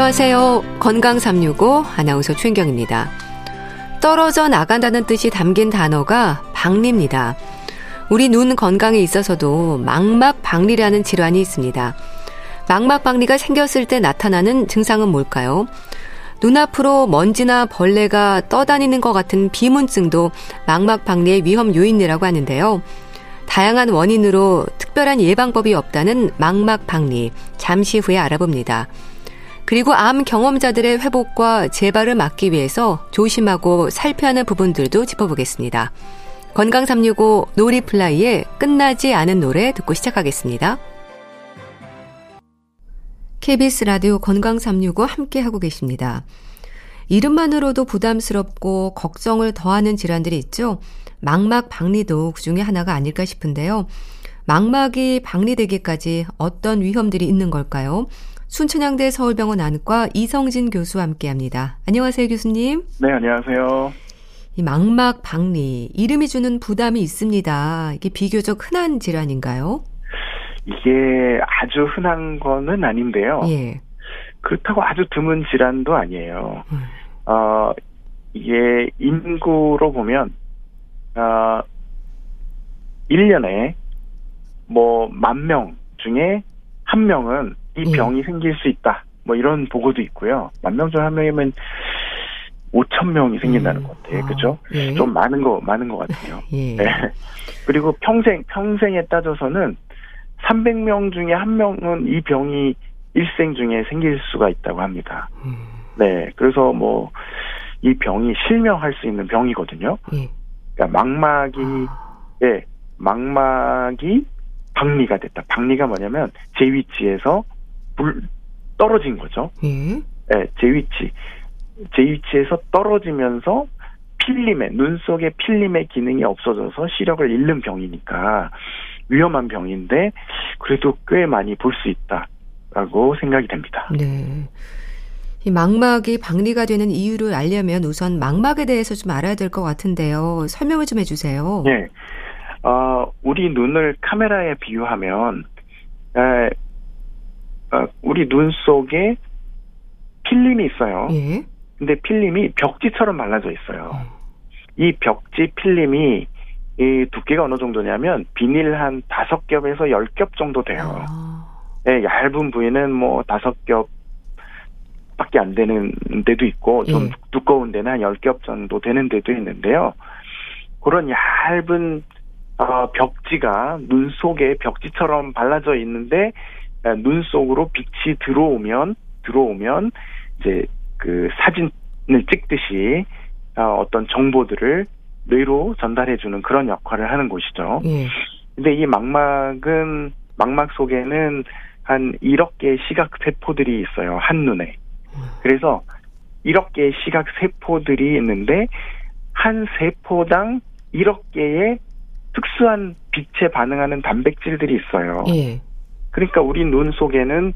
안녕하세요. 건강 365 아나운서 최인경입니다. 떨어져 나간다는 뜻이 담긴 단어가 박리입니다. 우리 눈 건강에 있어서도 망막 박리라는 질환이 있습니다. 망막 박리가 생겼을 때 나타나는 증상은 뭘까요? 눈앞으로 먼지나 벌레가 떠다니는 것 같은 비문증도 망막 박리의 위험 요인이라고 하는데요. 다양한 원인으로 특별한 예방법이 없다는 망막 박리 잠시 후에 알아봅니다. 그리고 암 경험자들의 회복과 재발을 막기 위해서 조심하고 살펴야 하는 부분들도 짚어보겠습니다. 건강 365 놀이플라이의 끝나지 않은 노래 듣고 시작하겠습니다. KBS 라디오 건강 365 함께 하고 계십니다. 이름만으로도 부담스럽고 걱정을 더하는 질환들이 있죠. 망막 박리도 그 중에 하나가 아닐까 싶은데요. 망막이 박리되기까지 어떤 위험들이 있는 걸까요? 순천향대 서울병원 안과 이성진 교수와 함께 합니다. 안녕하세요, 교수님. 네, 안녕하세요. 이 망막 박리, 이름이 주는 부담이 있습니다. 이게 비교적 흔한 질환인가요? 이게 아주 흔한 거는 아닌데요. 예. 그렇다고 아주 드문 질환도 아니에요. 음. 어, 이게 인구로 보면, 어, 1년에 뭐 만 명 중에 한 명은 이 예. 병이 예. 생길 수 있다. 뭐 이런 보고도 있고요. 만 명 중 한 명이면 5천 명이 생긴다는 음. 건데, 아, 그죠? 예. 좀 많은 거, 많은 것 같아요. 예. 네. 그리고 평생, 평생에 따져서는 300명 중에 한 명은 이 병이 일생 중에 생길 수가 있다고 합니다. 음. 네. 그래서 뭐, 이 병이 실명할 수 있는 병이거든요. 예. 그러니까 망막이, 아. 예, 망막이 박리가 됐다. 박리가 뭐냐면 제 위치에서 물 떨어진 거죠. 예. 네, 제 위치. 제 위치에서 떨어지면서 필름의 눈 속의 필름의 기능이 없어져서 시력을 잃는 병이니까 위험한 병인데 그래도 꽤 많이 볼 수 있다라고 생각이 됩니다. 네. 이 망막이 박리가 되는 이유를 알려면 우선 망막에 대해서 좀 알아야 될 것 같은데요. 설명을 좀 해주세요. 네. 어, 우리 눈을 카메라에 비유하면 에, 어, 우리 눈 속에 필름이 있어요. 예. 근데 필름이 벽지처럼 말라져 있어요. 이 벽지 필름이 이 두께가 어느 정도냐면 비닐 한 다섯 겹에서 열 겹 정도 돼요. 아. 네, 얇은 부위는 뭐 다섯 겹밖에 안 되는 데도 있고 좀 예. 두꺼운 데는 한 열 겹 정도 되는 데도 있는데요. 그런 얇은 어, 벽지가 눈 속에 벽지처럼 발라져 있는데 눈 속으로 빛이 들어오면 들어오면 이제 그 사진을 찍듯이 어, 어떤 정보들을 뇌로 전달해주는 그런 역할을 하는 곳이죠. 예. 근데 이 망막은 망막 속에는 한 1억 개의 시각 세포들이 있어요 한 눈에. 그래서 1억 개의 시각 세포들이 있는데 한 세포당 1억 개의 특수한 빛에 반응하는 단백질들이 있어요. 예. 그러니까 우리 눈 속에는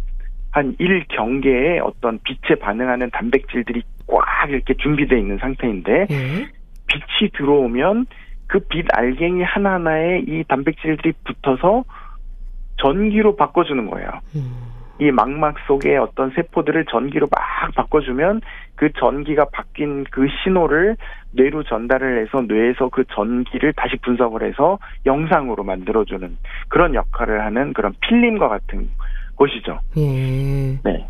한 1경계의 어떤 빛에 반응하는 단백질들이 꽉 이렇게 준비되어 있는 상태인데 예. 빛이 들어오면 그 빛 알갱이 하나하나에 이 단백질들이 붙어서 전기로 바꿔주는 거예요. 음. 이 망막 속에 어떤 세포들을 전기로 막 바꿔주면 그 전기가 바뀐 그 신호를 뇌로 전달을 해서 뇌에서 그 전기를 다시 분석을 해서 영상으로 만들어주는 그런 역할을 하는 그런 필름과 같은 곳이죠. 예. 네.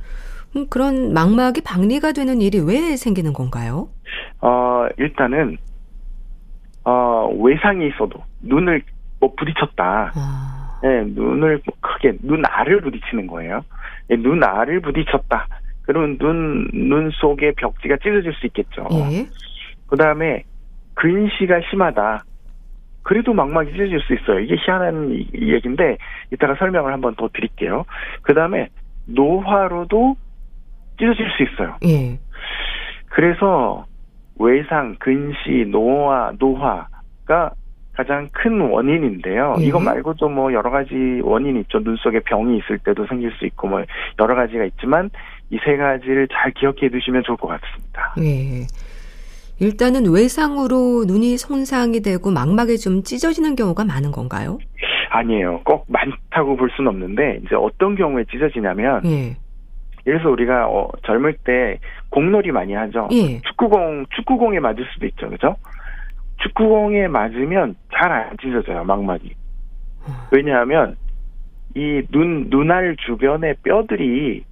음, 그런 망막이 박리가 되는 일이 왜 생기는 건가요? 어, 일단은, 어, 외상이 있어도 눈을 뭐 부딪혔다. 아. 네, 눈을 크게 눈 알을 부딪히는 거예요. 네, 눈 알을 부딪혔다. 그러면 눈, 눈 속에 벽지가 찢어질 수 있겠죠. 예. 그 다음에 근시가 심하다. 그래도 망막이 찢어질 수 있어요. 이게 희한한 얘기인데 이따가 설명을 한번 더 드릴게요. 그 다음에 노화로도 찢어질 수 있어요. 예. 그래서 외상, 근시, 노화, 노화가 가장 큰 원인인데요. 예. 이거 말고도 뭐 여러 가지 원인이 있죠. 눈 속에 병이 있을 때도 생길 수 있고 뭐 여러 가지가 있지만 이 세 가지를 잘 기억해 두시면 좋을 것 같습니다. 예. 일단은 외상으로 눈이 손상이 되고 망막이 좀 찢어지는 경우가 많은 건가요? 아니에요. 꼭 많다고 볼 수는 없는데 이제 어떤 경우에 찢어지냐면 예. 그래서 우리가 어, 젊을 때 공놀이 많이 하죠. 예. 축구공 축구공에 맞을 수도 있죠, 그죠? 축구공에 맞으면 잘 안 찢어져요, 망막이. 왜냐하면 이 눈 눈알 주변의 뼈들이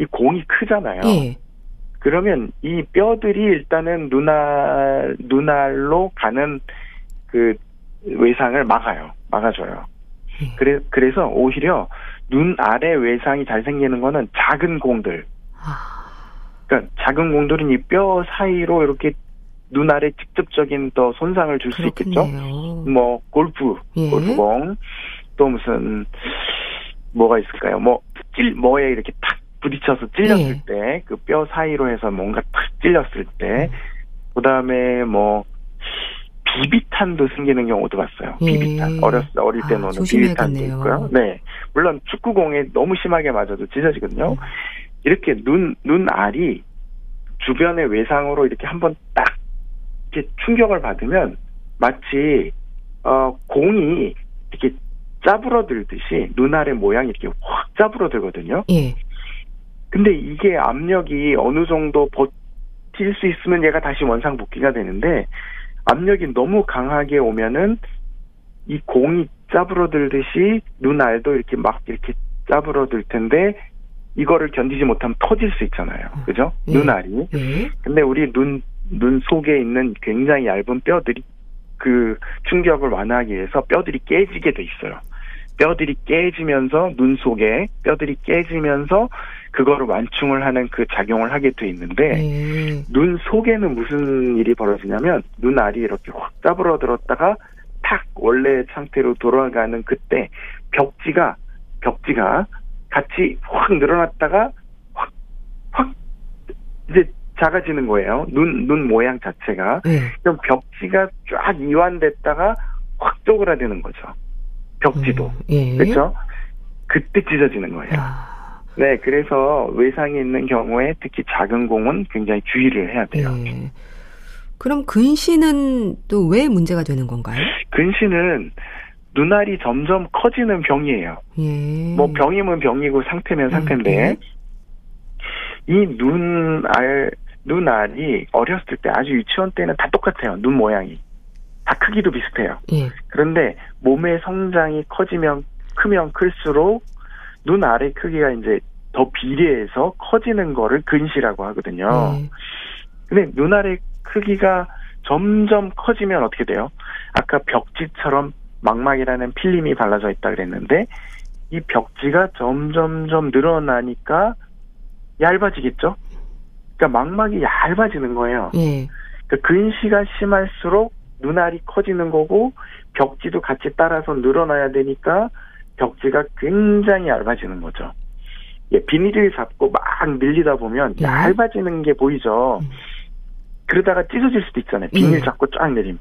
이 공이 크잖아요. 예. 그러면 이 뼈들이 일단은 눈알 눈알로 가는 그 외상을 막아요. 막아줘요. 예. 그래 그래서 오히려 눈 아래 외상이 잘 생기는 거는 작은 공들. 아. 그러니까 작은 공들은 이 뼈 사이로 이렇게 눈 아래 직접적인 또 손상을 줄 수 있겠죠. 뭐 골프, 예. 골프공 또 무슨 뭐가 있을까요? 뭐 찔 뭐에 이렇게 탁 부딪혀서 찔렸을 예. 때그 뼈 사이로 해서 뭔가 탁 찔렸을 때 음. 그다음에 뭐 비비탄도 생기는 경우도 봤어요. 예. 비비탄 어렸을 때 어릴 때 아, 노는 비비탄도 있고요. 네, 물론 축구공에 너무 심하게 맞아도 찢어지거든요. 음. 이렇게 눈 눈 알이 주변의 외상으로 이렇게 한번 딱 이렇게 충격을 받으면 마치 어 공이 이렇게 짜부러들듯이 눈알의 모양이 이렇게 확 짜부러들거든요. 예. 근데 이게 압력이 어느 정도 버틸 수 있으면 얘가 다시 원상 복귀가 되는데 압력이 너무 강하게 오면은 이 공이 짜부러들듯이 눈알도 이렇게 막 이렇게 짜부러들 텐데 이거를 견디지 못하면 터질 수 있잖아요. 그죠? 예. 눈알이. 예. 근데 우리 눈, 눈 속에 있는 굉장히 얇은 뼈들이 그 충격을 완화하기 위해서 뼈들이 깨지게 돼 있어요. 뼈들이 깨지면서 눈 속에 뼈들이 깨지면서 그거를 완충을 하는 그 작용을 하게 돼 있는데 네. 눈 속에는 무슨 일이 벌어지냐면 눈알이 이렇게 확 짜부러들었다가 탁 원래 상태로 돌아가는 그때 벽지가 벽지가 같이 확 늘어났다가 확 확 이제 작아지는 거예요. 눈 눈 모양 자체가 네. 그럼 벽지가 쫙 이완됐다가 확 쪼그라드는 거죠. 벽지도 음, 예. 그렇죠? 그때 찢어지는 거예요. 아. 네, 그래서 외상이 있는 경우에 특히 작은 공은 굉장히 주의를 해야 돼요. 네. 그럼 근시는 또 왜 문제가 되는 건가요? 근시는 눈알이 점점 커지는 병이에요. 예. 뭐 병이면 병이고 상태면 음, 상태인데 예. 이 눈알 눈알이 어렸을 때 아주 유치원 때는 다 똑같아요. 눈 모양이 다 크기도 비슷해요. 예. 그런데 몸의 성장이 커지면 크면 클수록 눈 아래 크기가 이제 더 비례해서 커지는 거를 근시라고 하거든요. 네. 근데 눈 아래 크기가 점점 커지면 어떻게 돼요? 아까 벽지처럼 망막이라는 필름이 발라져 있다 그랬는데 이 벽지가 점점점 늘어나니까 얇아지겠죠? 그러니까 망막이 얇아지는 거예요. 예. 그러니까 근시가 심할수록 눈알이 커지는 거고 벽지도 같이 따라서 늘어나야 되니까 벽지가 굉장히 얇아지는 거죠. 예, 비닐을 잡고 막 밀리다 보면 네. 얇아지는 게 보이죠. 음. 그러다가 찢어질 수도 있잖아요. 비닐 네. 잡고 쫙 내리면.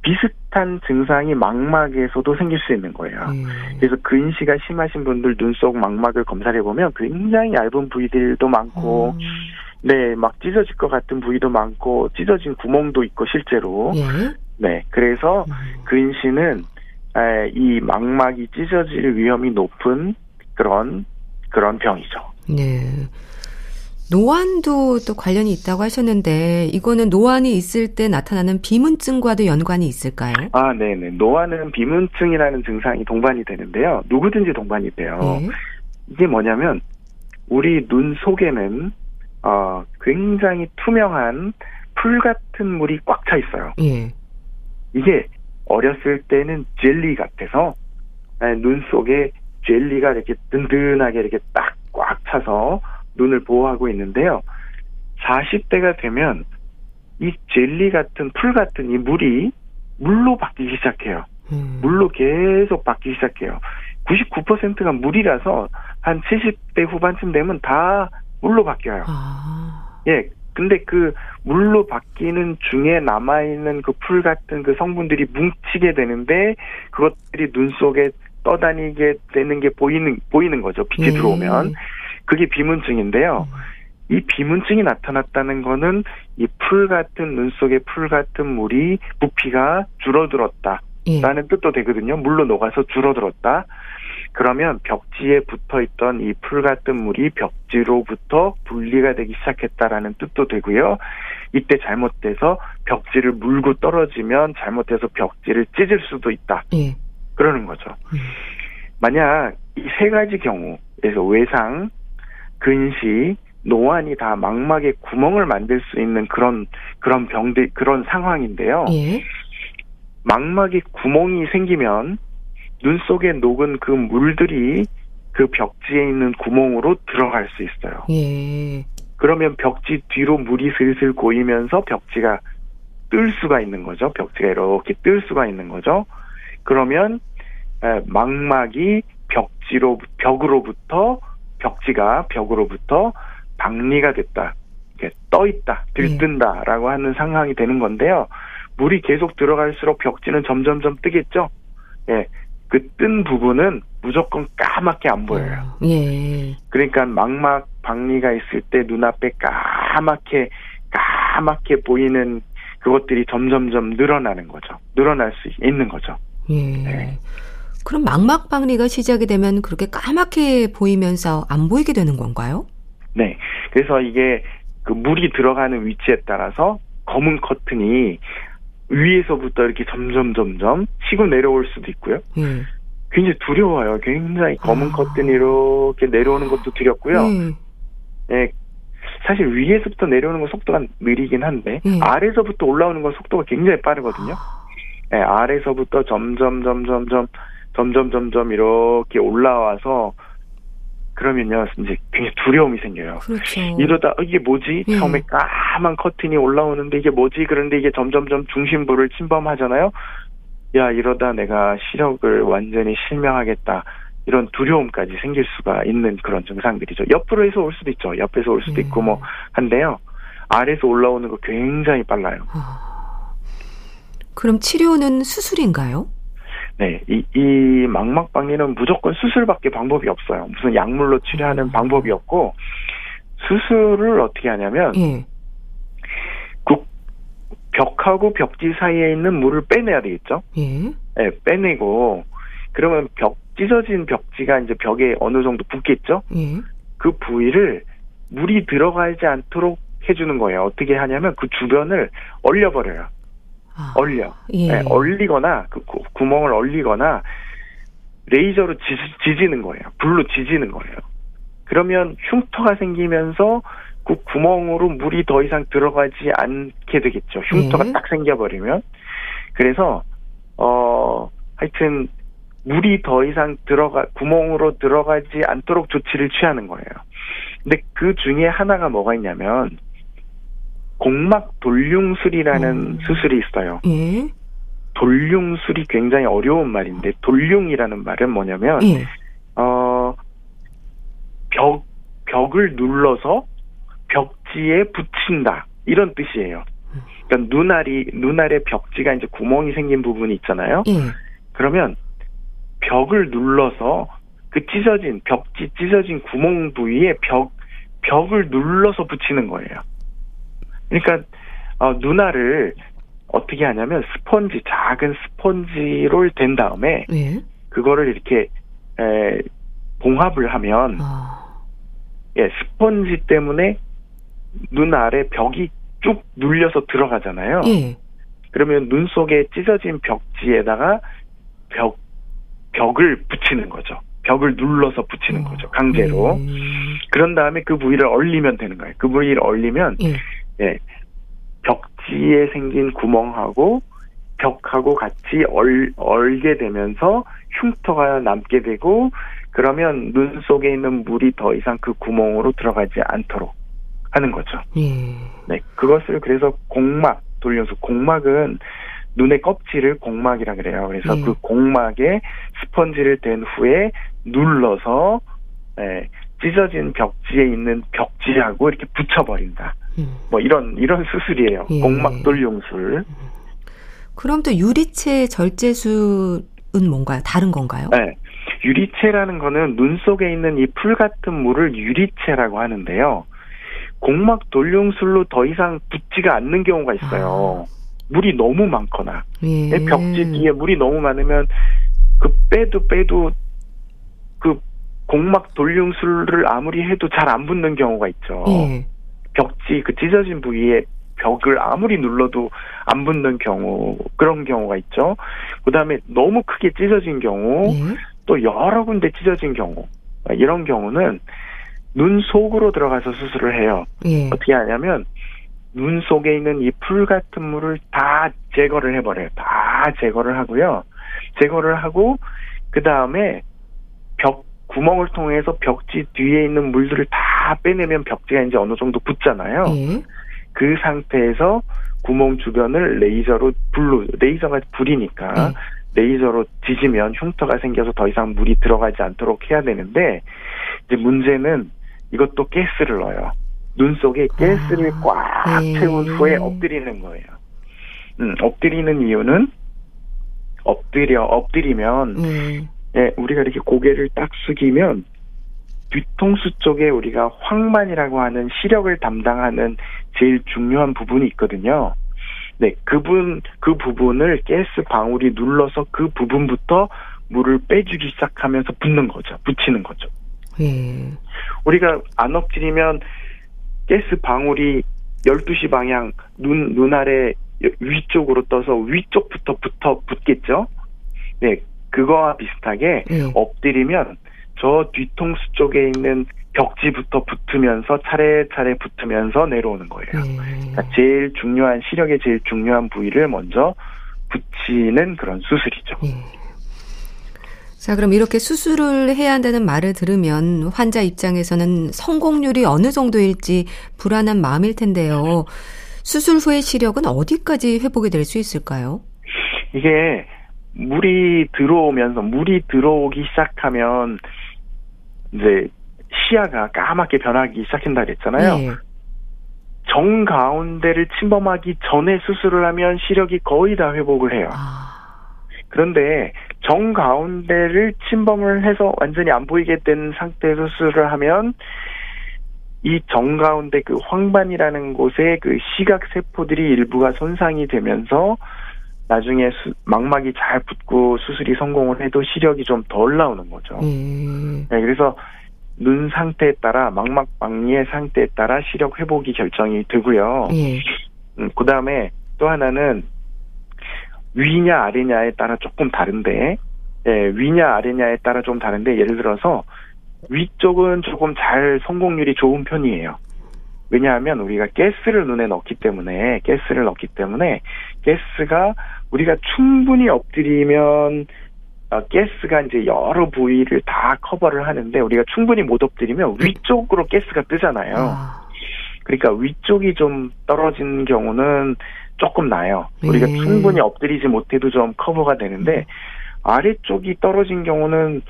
비슷한 증상이 망막에서도 생길 수 있는 거예요. 네. 그래서 근시가 심하신 분들 눈 속 망막을 검사해 보면 굉장히 얇은 부위들도 많고, 음. 네, 막 찢어질 것 같은 부위도 많고, 찢어진 구멍도 있고 실제로. 예. 네, 그래서 음. 근시는 이 망막이 찢어질 위험이 높은 그런 그런 병이죠. 네. 노안도 또 관련이 있다고 하셨는데 이거는 노안이 있을 때 나타나는 비문증과도 연관이 있을까요? 아, 네 네. 노안은 비문증이라는 증상이 동반이 되는데요. 누구든지 동반이 돼요. 네. 이게 뭐냐면 우리 눈 속에는 어, 굉장히 투명한 풀 같은 물이 꽉 차 있어요. 예. 이게 어렸을 때는 젤리 같아서 눈 속에 젤리가 이렇게 든든하게 이렇게 딱 꽉 차서 눈을 보호하고 있는데요. 40대가 되면 이 젤리 같은 풀 같은 이 물이 물로 바뀌기 시작해요. 음. 물로 계속 바뀌기 시작해요. 99%가 물이라서 한 70대 후반쯤 되면 다 물로 바뀌어요. 아. 예. 근데 그 물로 바뀌는 중에 남아있는 그 풀 같은 그 성분들이 뭉치게 되는데 그것들이 눈 속에 떠다니게 되는 게 보이는 보이는 거죠. 빛이 네. 들어오면 그게 비문증인데요. 음. 이 비문증이 나타났다는 거는 이 풀 같은 눈 속의 풀 같은 물이 부피가 줄어들었다. 라는 예. 뜻도 되거든요. 물로 녹아서 줄어들었다. 그러면 벽지에 붙어 있던 이 풀 같은 물이 벽지로부터 분리가 되기 시작했다라는 뜻도 되고요. 이때 잘못돼서 벽지를 물고 떨어지면 잘못해서 벽지를 찢을 수도 있다. 예. 그러는 거죠. 음. 만약 이 세 가지 경우에서 외상, 근시, 노안이 다 망막에 구멍을 만들 수 있는 그런 그런 병들 그런 상황인데요. 예. 망막에 구멍이 생기면 눈 속에 녹은 그 물들이 그 벽지에 있는 구멍으로 들어갈 수 있어요. 예. 그러면 벽지 뒤로 물이 슬슬 고이면서 벽지가 뜰 수가 있는 거죠. 벽지가 이렇게 뜰 수가 있는 거죠. 그러면 망막이 벽지로 벽으로부터 벽지가 벽으로부터 박리가 됐다. 떠 있다, 들뜬다라고 하는 상황이 되는 건데요. 물이 계속 들어갈수록 벽지는 점점점 뜨겠죠. 예, 그 뜬 부분은 무조건 까맣게 안 보여요. 예. 그러니까 망막 박리가 있을 때 눈앞에 까맣게 까맣게 보이는 그것들이 점점점 늘어나는 거죠. 늘어날 수 있는 거죠. 예. 네. 그럼 망막 박리가 시작이 되면 그렇게 까맣게 보이면서 안 보이게 되는 건가요? 네. 그래서 이게 그 물이 들어가는 위치에 따라서 검은 커튼이 위에서부터 이렇게 점점 점점 치고 내려올 수도 있고요. 음. 굉장히 두려워요. 굉장히 검은 아. 커튼이 이렇게 내려오는 것도 두렵고요. 음. 네. 사실 위에서부터 내려오는 건 속도가 느리긴 한데 음. 아래서부터 올라오는 건 속도가 굉장히 빠르거든요. 네, 아래서부터 점점 점점 점 점점 점점 이렇게 올라와서 그러면요, 이제 굉장히 두려움이 생겨요. 그렇죠. 이러다 어, 이게 뭐지? 예. 처음에 까만 커튼이 올라오는데 이게 뭐지? 그런데 이게 점점점 중심부를 침범하잖아요. 야 이러다 내가 시력을 완전히 실명하겠다. 이런 두려움까지 생길 수가 있는 그런 증상들이죠. 옆으로 해서 올 수도 있죠. 옆에서 올 수도 예. 있고 뭐 한데요. 아래에서 올라오는 거 굉장히 빨라요. 아, 그럼 치료는 수술인가요? 네, 이, 이 망막박리는 무조건 수술밖에 방법이 없어요. 무슨 약물로 치료하는 음. 방법이 없고 수술을 어떻게 하냐면 예. 그 벽하고 벽지 사이에 있는 물을 빼내야 되겠죠. 예. 네, 빼내고 그러면 벽 찢어진 벽지가 이제 벽에 어느 정도 붙겠죠. 예. 그 부위를 물이 들어가지 않도록 해주는 거예요. 어떻게 하냐면 그 주변을 얼려버려요. 아, 얼려. 예. 네, 얼리거나 그 구, 멍을 얼리거나 레이저로 지, 지는 거예요. 불로 지지는 거예요. 그러면 흉터가 생기면서 그 구멍으로 물이 더 이상 들어가지 않게 되겠죠. 흉터가 예. 딱 생겨버리면. 그래서 어 하여튼 물이 더 이상 들어가 구멍으로 들어가지 않도록 조치를 취하는 거예요. 근데 그 중에 하나가 뭐가 있냐면 공막 돌융술이라는 음. 수술이 있어요. 예? 돌융술이 굉장히 어려운 말인데 돌융이라는 말은 뭐냐면 예. 어, 벽 벽을 눌러서 벽지에 붙인다 이런 뜻이에요. 그러니까 눈알이 눈알의 벽지가 이제 구멍이 생긴 부분이 있잖아요. 예. 그러면 벽을 눌러서 그 찢어진 벽지 찢어진 구멍 부위에 벽 벽을 눌러서 붙이는 거예요. 그러니까 어, 눈알을 어떻게 하냐면 스펀지 작은 스펀지로 된 다음에 예? 그거를 이렇게 에, 봉합을 하면 아. 예 스펀지 때문에 눈 아래 벽이 쭉 눌려서 들어가잖아요. 예. 그러면 눈 속에 찢어진 벽지에다가 벽 벽을 붙이는 거죠. 벽을 눌러서 붙이는 어. 거죠. 강제로. 예. 그런 다음에 그 부위를 얼리면 되는 거예요. 그 부위를 얼리면 예. 예, 벽지에 생긴 구멍하고 벽하고 같이 얼, 얼게 되면서 흉터가 남게 되고 그러면 눈 속에 있는 물이 더 이상 그 구멍으로 들어가지 않도록 하는 거죠. 예. 네, 그것을 그래서 공막 돌려서 공막은 눈의 껍질을 공막이라 그래요. 그래서 예. 그 공막에 스펀지를 댄 후에 눌러서 네, 찢어진 벽지에 있는 벽지하고 이렇게 붙여버린다. 음. 뭐 이런 이런 수술이에요. 예. 공막돌 용술. 그럼 또 유리체 절제술은 뭔가요? 다른 건가요? 네. 유리체라는 거는 눈 속에 있는 이 풀 같은 물을 유리체라고 하는데요. 공막 돌용술로 더 이상 붙지가 않는 경우가 있어요. 아. 물이 너무 많거나 예. 벽지 뒤에 물이 너무 많으면 그 빼도 빼도 공막 돌림술을 아무리 해도 잘 안 붙는 경우가 있죠. 예. 벽지 그 찢어진 부위에 벽을 아무리 눌러도 안 붙는 경우 그런 경우가 있죠. 그다음에 너무 크게 찢어진 경우 예. 또 여러 군데 찢어진 경우 이런 경우는 눈 속으로 들어가서 수술을 해요. 예. 어떻게 하냐면 눈 속에 있는 이 풀 같은 물을 다 제거를 해버려요. 다 제거를 하고요. 제거를 하고 그 다음에 벽 구멍을 통해서 벽지 뒤에 있는 물들을 다 빼내면 벽지가 이제 어느 정도 붙잖아요. 예. 그 상태에서 구멍 주변을 레이저로 불로 레이저가 불이니까 예. 레이저로 뒤지면 흉터가 생겨서 더 이상 물이 들어가지 않도록 해야 되는데 이제 문제는 이것도 가스를 넣어요. 눈 속에 가스를 아, 꽉 네. 채운 후에 엎드리는 거예요. 음, 엎드리는 이유는 엎드려 엎드리면 네. 예, 우리가 이렇게 고개를 딱 숙이면 뒤통수 쪽에 우리가 황만이라고 하는 시력을 담당하는 제일 중요한 부분이 있거든요. 네, 그분 그 부분을 가스 방울이 눌러서 그 부분부터 물을 빼주기 시작하면서 붓는 거죠. 붙이는 거죠. 예. 우리가 안 엎드리면 가스 방울이 12시 방향 눈, 눈 아래 위쪽으로 떠서 위쪽부터 붙어 붙겠죠? 네, 그거와 비슷하게 예. 엎드리면 저 뒤통수 쪽에 있는 벽지부터 붙으면서 차례차례 붙으면서 내려오는 거예요. 예. 그러니까 제일 중요한 시력의 제일 중요한 부위를 먼저 붙이는 그런 수술이죠. 예. 자, 그럼 이렇게 수술을 해야 한다는 말을 들으면 환자 입장에서는 성공률이 어느 정도일지 불안한 마음일 텐데요. 수술 후의 시력은 어디까지 회복이 될 수 있을까요? 이게 물이 들어오면서 물이 들어오기 시작하면 이제 시야가 까맣게 변하기 시작한다 그랬잖아요. 네. 정 가운데를 침범하기 전에 수술을 하면 시력이 거의 다 회복을 해요. 아. 그런데 정 가운데를 침범을 해서 완전히 안 보이게 된 상태에서 수술을 하면 이 정 가운데 그 황반이라는 곳에 그 시각 세포들이 일부가 손상이 되면서 나중에 수, 망막이 잘 붙고 수술이 성공을 해도 시력이 좀 덜 나오는 거죠. 음. 네, 그래서 눈 상태에 따라 망막 박리의 상태에 따라 시력 회복이 결정이 되고요. 예. 음, 그 다음에 또 하나는 위냐 아래냐에 따라 조금 다른데 예, 위냐 아래냐에 따라 좀 다른데 예를 들어서 위쪽은 조금 잘 성공률이 좋은 편이에요. 왜냐하면 우리가 가스를 눈에 넣기 때문에 가스를 넣기 때문에 가스가 우리가 충분히 엎드리면 어, 가스가 이제 여러 부위를 다 커버를 하는데 우리가 충분히 못 엎드리면 위쪽으로 가스가 뜨잖아요. 아. 그러니까 위쪽이 좀 떨어진 경우는 조금 나요. 우리가 네. 충분히 엎드리지 못해도 좀 커버가 되는데 아래쪽이 떨어진 경우는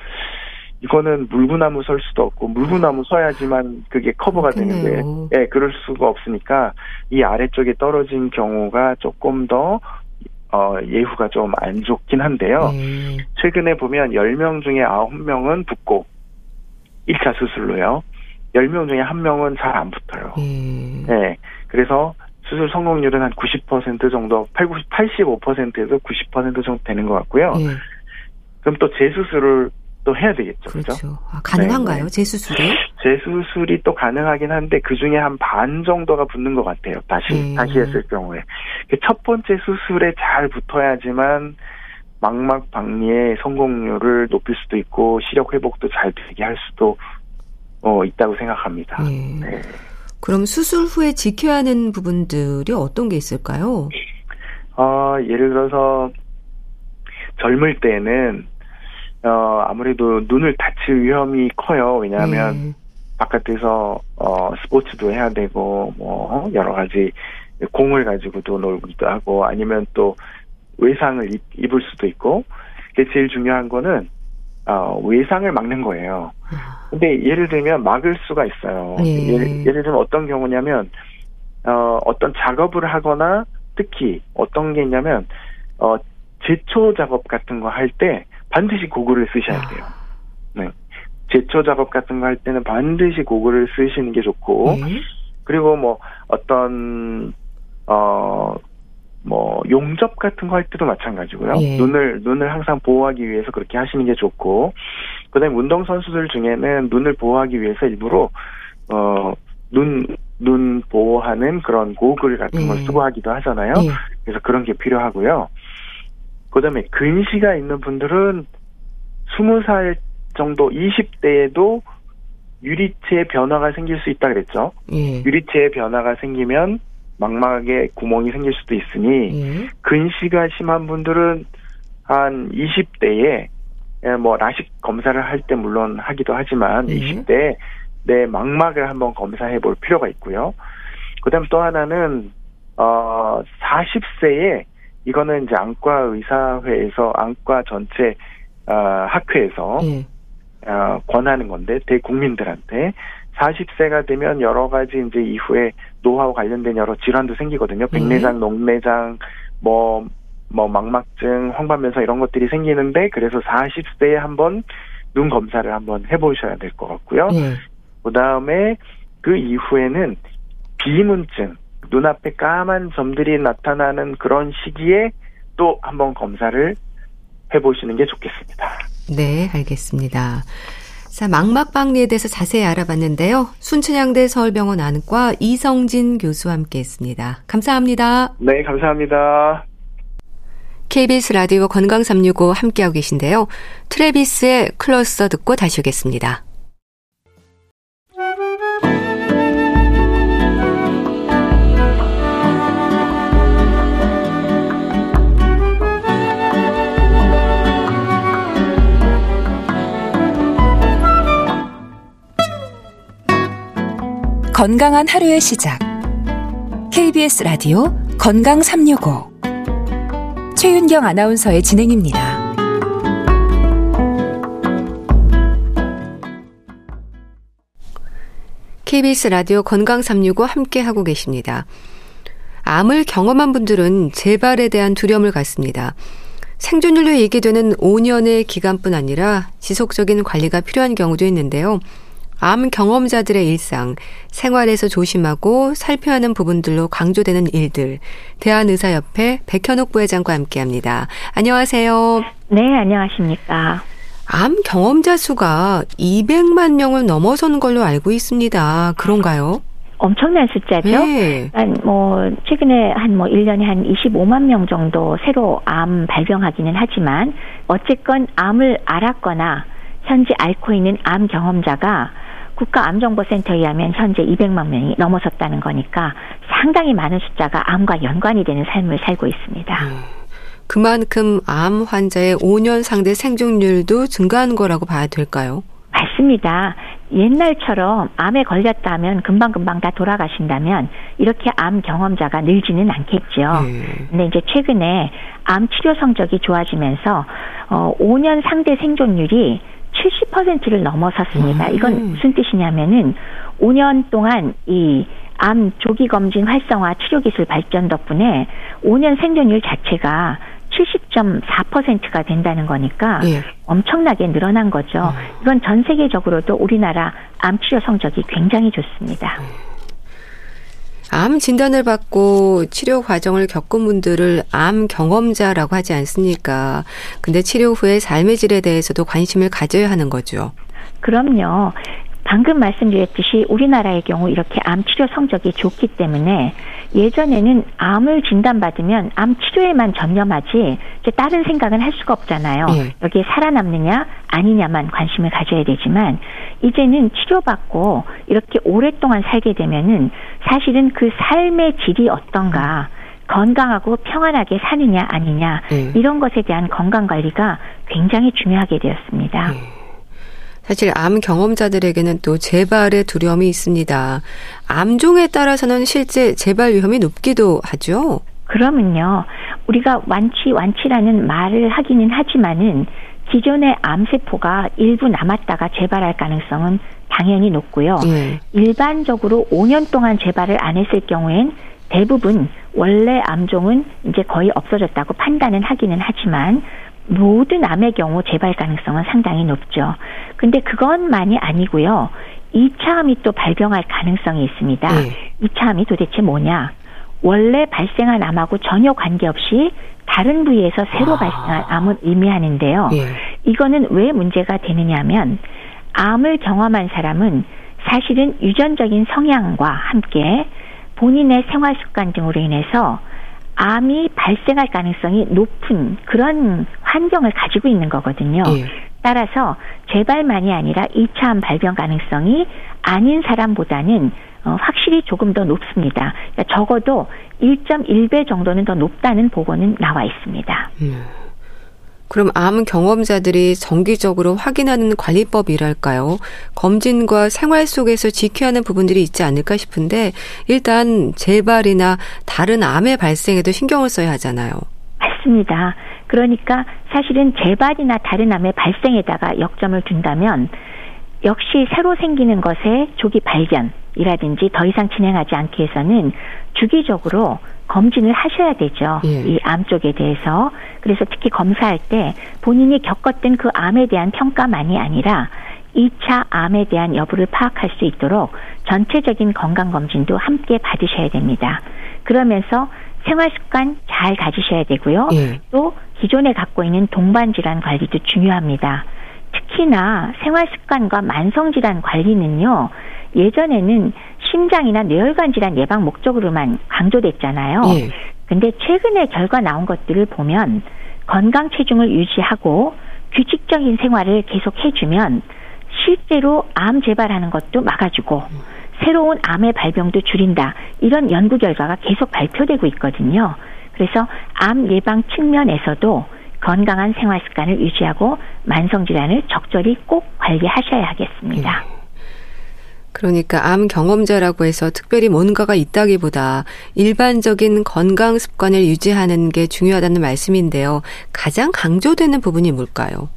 이거는 물구나무 설 수도 없고 물구나무 서야지만 그게 커버가 되는데 예, 그럴 수가 없으니까 이 아래쪽에 떨어진 경우가 조금 더 어, 예후가 좀 안 좋긴 한데요. 음. 최근에 보면 10명 중에 9명은 붙고 1차 수술로요. 10명 중에 1명은 잘 안 붙어요. 음. 네. 그래서 수술 성공률은 한 90% 정도, 80, 85%에서 90% 정도 되는 것 같고요. 음. 그럼 또 재수술을 또 해야 되겠죠. 그렇죠. 그렇죠? 아, 가능한가요? 네, 재수술이? 재수술이 또 가능하긴 한데 그 중에 한 반 정도가 붙는 것 같아요. 다시 음. 다시 했을 경우에 그첫 번째 수술에 잘 붙어야지만 망막 박리의 성공률을 높일 수도 있고 시력 회복도 잘 되게 할 수도 어, 있다고 생각합니다. 네. 네. 그럼 수술 후에 지켜야 하는 부분들이 어떤 게 있을까요? 어, 예를 들어서 젊을 때는 어, 아무래도 눈을 다칠 위험이 커요. 왜냐하면 음. 바깥에서 어, 스포츠도 해야 되고 뭐 여러 가지 공을 가지고도 놀기도 하고 아니면 또 외상을 입, 입을 수도 있고 그게 제일 중요한 거는 어, 외상을 막는 거예요. 아. 근데 예를 들면 막을 수가 있어요. 예. 예를, 예를 들면 어떤 경우냐면 어, 어떤 작업을 하거나 특히 어떤 게 있냐면 어, 제초 작업 같은 거 할 때 반드시 고글을 쓰셔야 돼요. 네. 제초 작업 같은 거 할 때는 반드시 고글을 쓰시는 게 좋고, 네. 그리고 뭐 어떤 어 뭐 용접 같은 거 할 때도 마찬가지고요. 예. 눈을 눈을 항상 보호하기 위해서 그렇게 하시는 게 좋고 그다음에 운동 선수들 중에는 눈을 보호하기 위해서 일부러 어눈눈 보호하는 그런 고글 같은 걸 예. 쓰고 하기도 하잖아요. 예. 그래서 그런 게 필요하고요. 그다음에 근시가 있는 분들은 20살 정도 20대에도 유리체 변화가 생길 수 있다 그랬죠. 예. 유리체의 변화가 생기면 망막에 구멍이 생길 수도 있으니 예. 근시가 심한 분들은 한 20대에 예, 뭐 라식 검사를 할 때 물론 하기도 하지만 예. 20대에 내 망막을 한번 검사해 볼 필요가 있고요. 그다음 또 하나는 어 40세에 이거는 이제 안과 의사회에서 안과 전체 어, 학회에서 예. 어, 권하는 건데 대국민들한테 40세가 되면 여러 가지 이제 이후에 노화와 관련된 여러 질환도 생기거든요. 네. 백내장, 녹내장, 뭐, 뭐, 망막증, 황반변성 이런 것들이 생기는데, 그래서 40세에 한번 눈 검사를 한번 해보셔야 될 것 같고요. 네. 그 다음에 그 이후에는 비문증, 눈앞에 까만 점들이 나타나는 그런 시기에 또 한번 검사를 해보시는 게 좋겠습니다. 네, 알겠습니다. 자, 망막박리에 대해서 자세히 알아봤는데요. 순천향대 서울병원 안과 이성진 교수와 함께 했습니다. 감사합니다. 네, 감사합니다. KBS 라디오 건강 365 함께하고 계신데요. 트레비스의 클로서 듣고 다시 오겠습니다. 건강한 하루의 시작. KBS 라디오 건강 365. 최윤경 아나운서의 진행입니다. KBS 라디오 건강 365 함께 하고 계십니다. 암을 경험한 분들은 재발에 대한 두려움을 갖습니다. 생존율로 얘기되는 5년의 기간뿐 아니라 지속적인 관리가 필요한 경우도 있는데요. 암 경험자들의 일상, 생활에서 조심하고 살펴야 하는 부분들로 강조되는 일들, 대한의사협회 백현옥 부회장과 함께 합니다. 안녕하세요. 네, 안녕하십니까. 암 경험자 수가 200만 명을 넘어서는 걸로 알고 있습니다. 그런가요? 엄청난 숫자죠. 네. 뭐 최근에 한 뭐 1년에 한 25만 명 정도 새로 암 발병하기는 하지만 어쨌건 암을 알았거나 현재 앓고 있는 암 경험자가 국가암정보센터에 의하면 현재 200만 명이 넘어섰다는 거니까 상당히 많은 숫자가 암과 연관이 되는 삶을 살고 있습니다. 음, 그만큼 암 환자의 5년 상대 생존율도 증가한 거라고 봐야 될까요? 맞습니다. 옛날처럼 암에 걸렸다 하면 금방금방 다 돌아가신다면 이렇게 암 경험자가 늘지는 않겠죠. 네. 근데 이제 최근에 암 치료 성적이 좋아지면서 어 5년 상대 생존율이 70%를 넘어섰습니다. 음. 이건 무슨 뜻이냐면은 5년 동안 이 암 조기 검진 활성화 치료 기술 발전 덕분에 5년 생존율 자체가 70.4%가 된다는 거니까 예. 엄청나게 늘어난 거죠. 음. 이건 전 세계적으로도 우리나라 암 치료 성적이 굉장히 좋습니다. 음. 암 진단을 받고 치료 과정을 겪은 분들을 암 경험자라고 하지 않습니까? 근데 치료 후에 삶의 질에 대해서도 관심을 가져야 하는 거죠. 그럼요. 방금 말씀드렸듯이 우리나라의 경우 이렇게 암 치료 성적이 좋기 때문에 예전에는 암을 진단받으면 암 치료에만 전념하지 이제 다른 생각은 할 수가 없잖아요. 네. 여기에 살아남느냐 아니냐만 관심을 가져야 되지만 이제는 치료받고 이렇게 오랫동안 살게 되면은 사실은 그 삶의 질이 어떤가 건강하고 평안하게 사느냐 아니냐 네. 이런 것에 대한 건강 관리가 굉장히 중요하게 되었습니다. 네. 사실 암 경험자들에게는 또 재발의 두려움이 있습니다. 암종에 따라서는 실제 재발 위험이 높기도 하죠. 그러면요. 우리가 완치 완치라는 말을 하기는 하지만은 기존의 암세포가 일부 남았다가 재발할 가능성은 당연히 높고요. 예. 일반적으로 5년 동안 재발을 안 했을 경우엔 대부분 원래 암종은 이제 거의 없어졌다고 판단은 하기는 하지만 모든 암의 경우 재발 가능성은 상당히 높죠. 근데 그것만이 아니고요. 2차 암이 또 발병할 가능성이 있습니다. 네. 2차 암이 도대체 뭐냐? 원래 발생한 암하고 전혀 관계없이 다른 부위에서 새로 아. 발생한 암을 의미하는데요. 예. 이거는 왜 문제가 되느냐면 암을 경험한 사람은 사실은 유전적인 성향과 함께 본인의 생활 습관 등으로 인해서 암이 발생할 가능성이 높은 그런 환경을 가지고 있는 거거든요. 예. 따라서 재발만이 아니라 2차 암 발병 가능성이 아닌 사람보다는 어, 확실히 조금 더 높습니다. 그러니까 적어도 1.1배 정도는 더 높다는 보고는 나와 있습니다. 음. 그럼 암 경험자들이 정기적으로 확인하는 관리법이랄까요? 검진과 생활 속에서 지켜야 하는 부분들이 있지 않을까 싶은데 일단 재발이나 다른 암의 발생에도 신경을 써야 하잖아요. 맞습니다. 그러니까 사실은 재발이나 다른 암의 발생에다가 역점을 둔다면 역시 새로 생기는 것의 조기 발견이라든지 더 이상 진행하지 않기 위해서는 주기적으로 검진을 하셔야 되죠. 예. 이암 쪽에 대해서. 그래서 특히 검사할 때 본인이 겪었던 그 암에 대한 평가만이 아니라 2차 암에 대한 여부를 파악할 수 있도록 전체적인 건강검진도 함께 받으셔야 됩니다. 그러면서 생활 습관 잘 가지셔야 되고요. 예. 또 기존에 갖고 있는 동반 질환 관리도 중요합니다. 특히나 생활 습관과 만성 질환 관리는요. 예전에는 심장이나 뇌혈관 질환 예방 목적으로만 강조됐잖아요. 예. 근데 최근에 결과 나온 것들을 보면 건강 체중을 유지하고 규칙적인 생활을 계속 해주면 실제로 암 재발하는 것도 막아주고 새로운 암의 발병도 줄인다. 이런 연구 결과가 계속 발표되고 있거든요. 그래서 암 예방 측면에서도 건강한 생활 습관을 유지하고 만성 질환을 적절히 꼭 관리하셔야 하겠습니다. 네. 그러니까 암 경험자라고 해서 특별히 뭔가가 있다기보다 일반적인 건강 습관을 유지하는 게 중요하다는 말씀인데요. 가장 강조되는 부분이 뭘까요?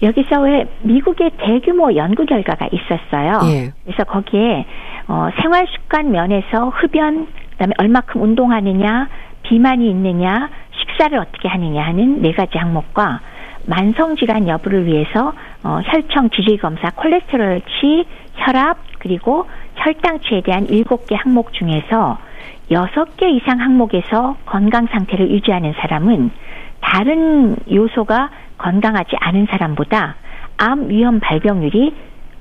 여기서 왜 미국의 대규모 연구 결과가 있었어요. 예. 그래서 거기에 어, 생활 습관 면에서 흡연, 그다음에 얼마큼 운동하느냐, 비만이 있느냐, 식사를 어떻게 하느냐 하는 네 가지 항목과 만성 질환 여부를 위해서 어, 혈청 지질 검사, 콜레스테롤치, 혈압 그리고 혈당치에 대한 일곱 개 항목 중에서 여섯 개 이상 항목에서 건강 상태를 유지하는 사람은 다른 요소가 건강하지 않은 사람보다 암 위험 발병률이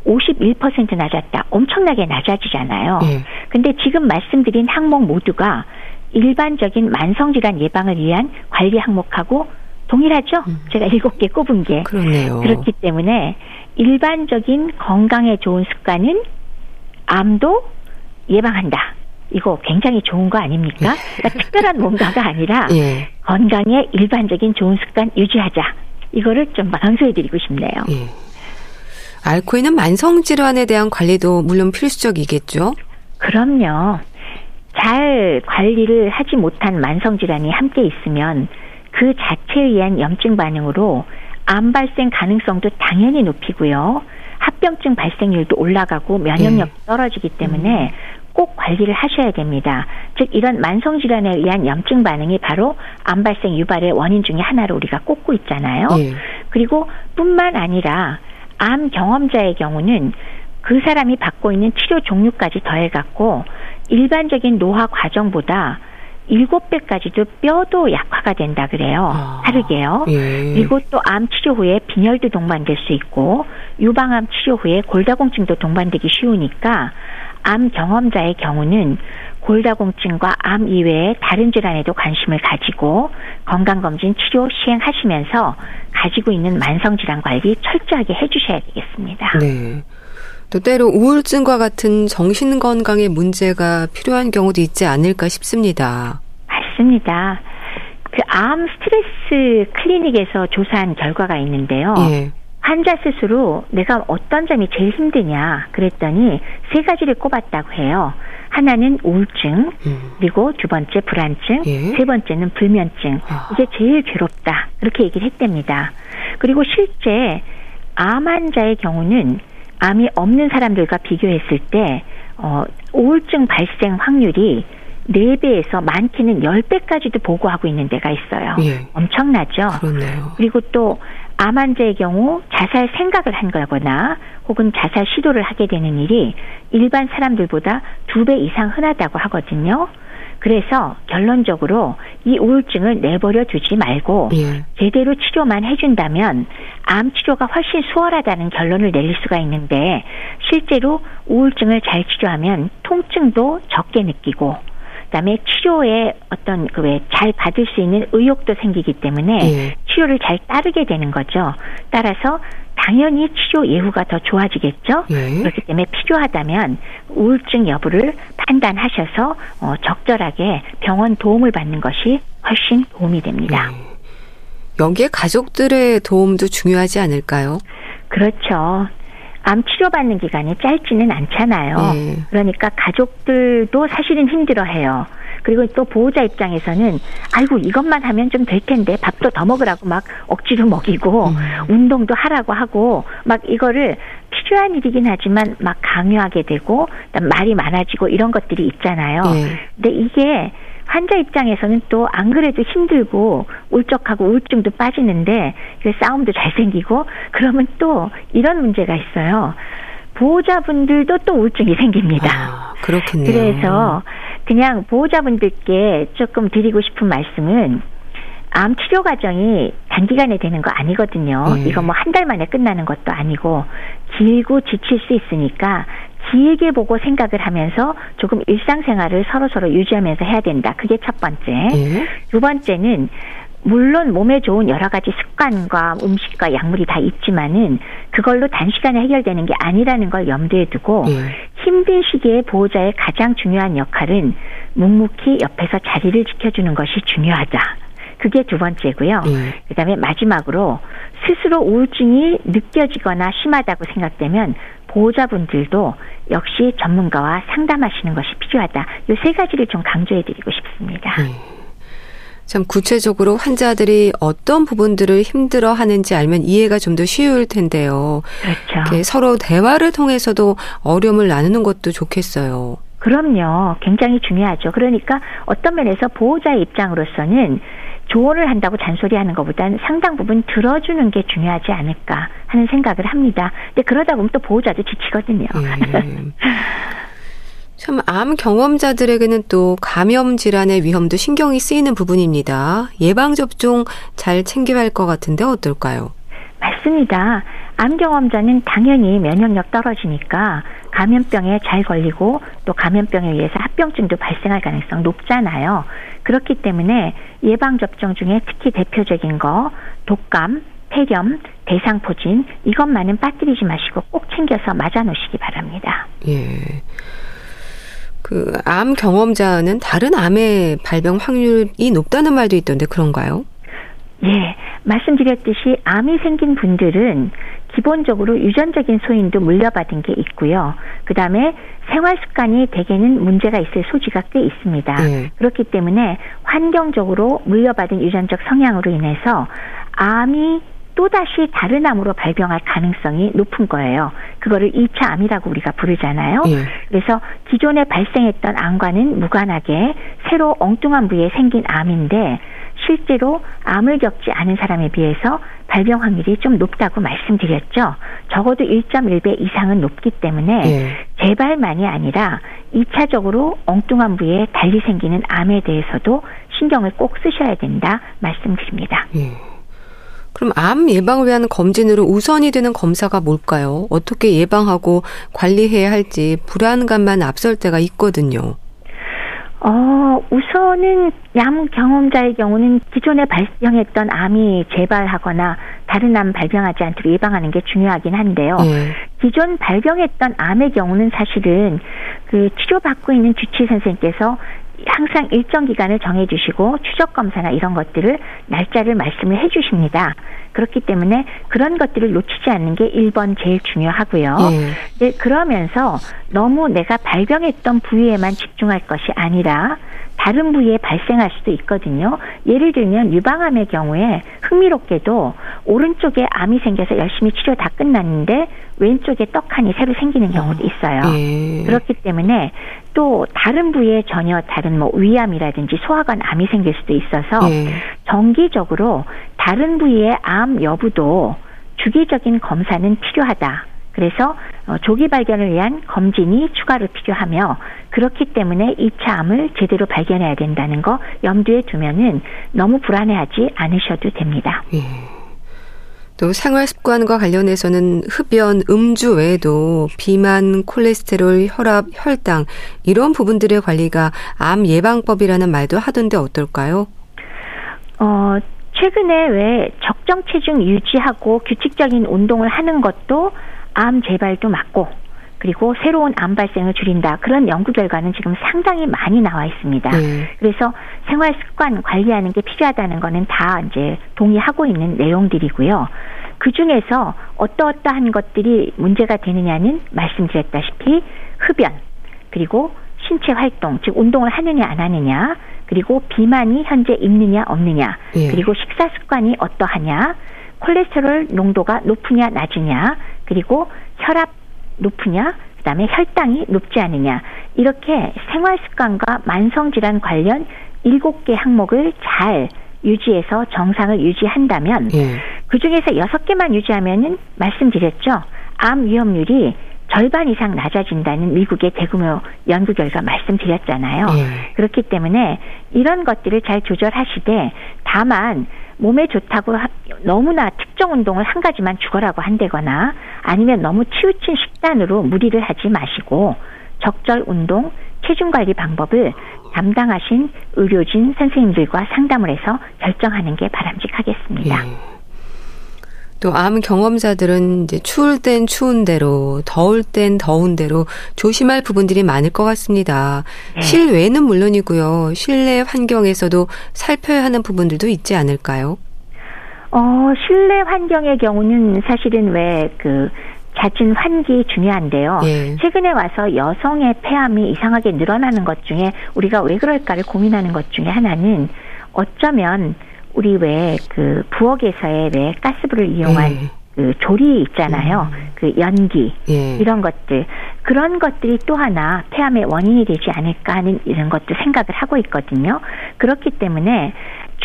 51% 낮았다. 엄청나게 낮아지잖아요. 네. 근데 지금 말씀드린 항목 모두가 일반적인 만성질환 예방을 위한 관리 항목하고 동일하죠? 음. 제가 일곱 개 꼽은 게. 그렇네요. 그렇기 때문에 일반적인 건강에 좋은 습관은 암도 예방한다. 이거 굉장히 좋은 거 아닙니까? 예. 그러니까 특별한 뭔가가 아니라 예. 건강에 일반적인 좋은 습관 유지하자. 이거를 좀 강조해드리고 싶네요. 예. 앓고 있는 만성 질환에 대한 관리도 물론 필수적이겠죠. 그럼요. 잘 관리를 하지 못한 만성 질환이 함께 있으면 그 자체에 의한 염증 반응으로 암 발생 가능성도 당연히 높이고요. 합병증 발생률도 올라가고 면역력이 네. 떨어지기 때문에 음. 꼭 관리를 하셔야 됩니다. 즉 이런 만성 질환에 의한 염증 반응이 바로 암 발생 유발의 원인 중에 하나로 우리가 꼽고 있잖아요. 네. 그리고 뿐만 아니라 암 경험자의 경우는 그 사람이 받고 있는 치료 종류까지 더해 갖고 일반적인 노화 과정보다 일곱 배까지도 뼈도 약화가 된다 그래요. 아, 다르게요. 예. 그리고 또 암 치료 후에 빈혈도 동반될 수 있고 유방암 치료 후에 골다공증도 동반되기 쉬우니까 암 경험자의 경우는 골다공증과 암 이외의 다른 질환에도 관심을 가지고 건강검진 치료 시행하시면서 가지고 있는 만성질환 관리 철저하게 해주셔야 되겠습니다. 네. 또 때로 우울증과 같은 정신 건강에 문제가 필요한 경우도 있지 않을까 싶습니다. 맞습니다. 그 암 스트레스 클리닉에서 조사한 결과가 있는데요. 예. 환자 스스로 내가 어떤 점이 제일 힘드냐 그랬더니 세 가지를 꼽았다고 해요. 하나는 우울증, 음. 그리고 두 번째 불안증, 예. 세 번째는 불면증. 아. 이게 제일 괴롭다. 그렇게 얘기를 했답니다. 그리고 실제 암 환자의 경우는 암이 없는 사람들과 비교했을 때 어, 우울증 발생 확률이 4배에서 많게는 10배까지도 보고하고 있는 데가 있어요. 예. 엄청나죠? 그렇네요. 그리고 또 암 환자의 경우 자살 생각을 한 거거나 혹은 자살 시도를 하게 되는 일이 일반 사람들보다 2배 이상 흔하다고 하거든요. 그래서 결론적으로 이 우울증을 내버려 두지 말고 예. 제대로 치료만 해준다면 암 치료가 훨씬 수월하다는 결론을 내릴 수가 있는데 실제로 우울증을 잘 치료하면 통증도 적게 느끼고 그다음에 치료에 어떤 그 왜 잘 받을 수 있는 의욕도 생기기 때문에 예. 치료를 잘 따르게 되는 거죠. 따라서 당연히 치료 예후가 더 좋아지겠죠. 예. 그렇기 때문에 필요하다면 우울증 여부를 판단하셔서 어, 적절하게 병원 도움을 받는 것이 훨씬 도움이 됩니다. 예. 여기에 가족들의 도움도 중요하지 않을까요? 그렇죠. 암 치료받는 기간이 짧지는 않잖아요. 네. 그러니까 가족들도 사실은 힘들어해요. 그리고 또 보호자 입장에서는 아이고 이것만 하면 좀 될 텐데 밥도 더 먹으라고 막 억지로 먹이고 음. 운동도 하라고 하고 막 이거를 필요한 일이긴 하지만 막 강요하게 되고 말이 많아지고 이런 것들이 있잖아요. 네. 근데 이게 환자 입장에서는 또 안 그래도 힘들고 울적하고 우울증도 빠지는데 싸움도 잘 생기고 그러면 또 이런 문제가 있어요. 보호자분들도 또 우울증이 생깁니다. 아, 그렇겠네요. 그래서 그냥 보호자분들께 조금 드리고 싶은 말씀은 암 치료 과정이 단기간에 되는 거 아니거든요. 네. 이거 뭐 한 달 만에 끝나는 것도 아니고 길고 지칠 수 있으니까 길게 보고 생각을 하면서 조금 일상생활을 서로서로 유지하면서 해야 된다. 그게 첫 번째. 네. 두 번째는 물론 몸에 좋은 여러 가지 습관과 음식과 약물이 다 있지만은 그걸로 단시간에 해결되는 게 아니라는 걸 염두에 두고 네. 힘든 시기에 보호자의 가장 중요한 역할은 묵묵히 옆에서 자리를 지켜주는 것이 중요하다. 그게 두 번째고요. 네. 그다음에 마지막으로 스스로 우울증이 느껴지거나 심하다고 생각되면 보호자분들도 역시 전문가와 상담하시는 것이 필요하다. 이 세 가지를 좀 강조해드리고 싶습니다. 네. 참 구체적으로 환자들이 어떤 부분들을 힘들어 하는지 알면 이해가 좀 더 쉬울 텐데요. 그렇죠. 서로 대화를 통해서도 어려움을 나누는 것도 좋겠어요. 그럼요. 굉장히 중요하죠. 그러니까 어떤 면에서 보호자의 입장으로서는 조언을 한다고 잔소리하는 것보다는 상당 부분 들어주는 게 중요하지 않을까 하는 생각을 합니다. 근데 그러다 보면 또 보호자도 지치거든요. 예. 참, 암 경험자들에게는 또 감염 질환의 위험도 신경이 쓰이는 부분입니다. 예방접종 잘 챙겨야 할 것 같은데 어떨까요? 맞습니다. 암 경험자는 당연히 면역력 떨어지니까 감염병에 잘 걸리고 또 감염병에 의해서 합병증도 발생할 가능성 높잖아요. 그렇기 때문에 예방접종 중에 특히 대표적인 거 독감, 폐렴, 대상포진 이것만은 빠뜨리지 마시고 꼭 챙겨서 맞아 놓으시기 바랍니다. 예. 그 암 경험자는 다른 암의 발병 확률이 높다는 말도 있던데 그런가요? 예, 말씀드렸듯이 암이 생긴 분들은 기본적으로 유전적인 소인도 물려받은 게 있고요. 그 다음에 생활 습관이 대개는 문제가 있을 소지가 꽤 있습니다. 네. 그렇기 때문에 환경적으로 물려받은 유전적 성향으로 인해서 암이 또다시 다른 암으로 발병할 가능성이 높은 거예요. 그거를 2차 암이라고 우리가 부르잖아요. 예. 그래서 기존에 발생했던 암과는 무관하게 새로 엉뚱한 부위에 생긴 암인데 실제로 암을 겪지 않은 사람에 비해서 발병 확률이 좀 높다고 말씀드렸죠. 적어도 1.1배 이상은 높기 때문에 예. 재발만이 아니라 2차적으로 엉뚱한 부위에 달리 생기는 암에 대해서도 신경을 꼭 쓰셔야 된다 말씀드립니다. 예. 그럼 암 예방을 위한 검진으로 우선이 되는 검사가 뭘까요? 어떻게 예방하고 관리해야 할지 불안감만 앞설 때가 있거든요. 어, 우선은 암 경험자의 경우는 기존에 발병했던 암이 재발하거나 다른 암 발병하지 않도록 예방하는 게 중요하긴 한데요. 네. 기존 발병했던 암의 경우는 사실은 그 치료받고 있는 주치 선생님께서 항상 일정 기간을 정해주시고 추적 검사나 이런 것들을 날짜를 말씀을 해주십니다. 그렇기 때문에 그런 것들을 놓치지 않는 게 1번 제일 중요하고요. 예. 네, 그러면서 너무 내가 발병했던 부위에만 집중할 것이 아니라 다른 부위에 발생할 수도 있거든요. 예를 들면 유방암의 경우에 흥미롭게도 오른쪽에 암이 생겨서 열심히 치료 다 끝났는데 왼쪽에 떡하니 새로 생기는 경우도 있어요. 예. 그렇기 때문에 또 다른 부위에 전혀 다른 뭐 위암이라든지 소화관 암이 생길 수도 있어서 예. 정기적으로 다른 부위의 암 여부도 주기적인 검사는 필요하다. 그래서 어, 조기 발견을 위한 검진이 추가로 필요하며 그렇기 때문에 2차 암을 제대로 발견해야 된다는 거 염두에 두면은 너무 불안해하지 않으셔도 됩니다. 예. 또 생활 습관과 관련해서는 흡연, 음주 외에도 비만, 콜레스테롤, 혈압, 혈당 이런 부분들의 관리가 암 예방법이라는 말도 하던데 어떨까요? 어, 최근에 왜 적정 체중 유지하고 규칙적인 운동을 하는 것도 암 재발도 막고 그리고 새로운 암 발생을 줄인다. 그런 연구 결과는 지금 상당히 많이 나와 있습니다. 네. 그래서 생활 습관 관리하는 게 필요하다는 거는 다 이제 동의하고 있는 내용들이고요. 그 중에서 어떠어떠한 것들이 문제가 되느냐는 말씀드렸다시피 흡연, 그리고 신체 활동, 즉 운동을 하느냐 안 하느냐, 그리고 비만이 현재 있느냐 없느냐, 예. 그리고 식사 습관이 어떠하냐, 콜레스테롤 농도가 높으냐 낮으냐, 그리고 혈압 높으냐, 그 다음에 혈당이 높지 않느냐 이렇게 생활 습관과 만성 질환 관련 일곱 개 항목을 잘 유지해서 정상을 유지한다면 예. 그 중에서 여섯 개만 유지하면은 말씀드렸죠. 암 위험률이 절반 이상 낮아진다는 미국의 대규모 연구 결과 말씀드렸잖아요. 예. 그렇기 때문에 이런 것들을 잘 조절하시되 다만 몸에 좋다고 너무나 특정 운동을 한 가지만 죽어라고 한다거나 아니면 너무 치우친 식단으로 무리를 하지 마시고 적절 운동, 체중 관리 방법을 담당하신 의료진 선생님들과 상담을 해서 결정하는 게 바람직하겠습니다. 예. 또 암 경험자들은 이제 추울 땐 추운 대로, 더울 땐 더운 대로 조심할 부분들이 많을 것 같습니다. 네. 실외는 물론이고요. 실내 환경에서도 살펴야 하는 부분들도 있지 않을까요? 어, 실내 환경의 경우는 사실은 왜그 잦은 환기 중요한데요. 예. 최근에 와서 여성의 폐암이 이상하게 늘어나는 것 중에 우리가 왜 그럴까를 고민하는 것 중에 하나는 어쩌면 우리 왜 그 부엌에서의 왜 가스불을 이용한 예. 그 조리 있잖아요. 음. 그 연기 예. 이런 것들 그런 것들이 또 하나 폐암의 원인이 되지 않을까 하는 이런 것도 생각을 하고 있거든요. 그렇기 때문에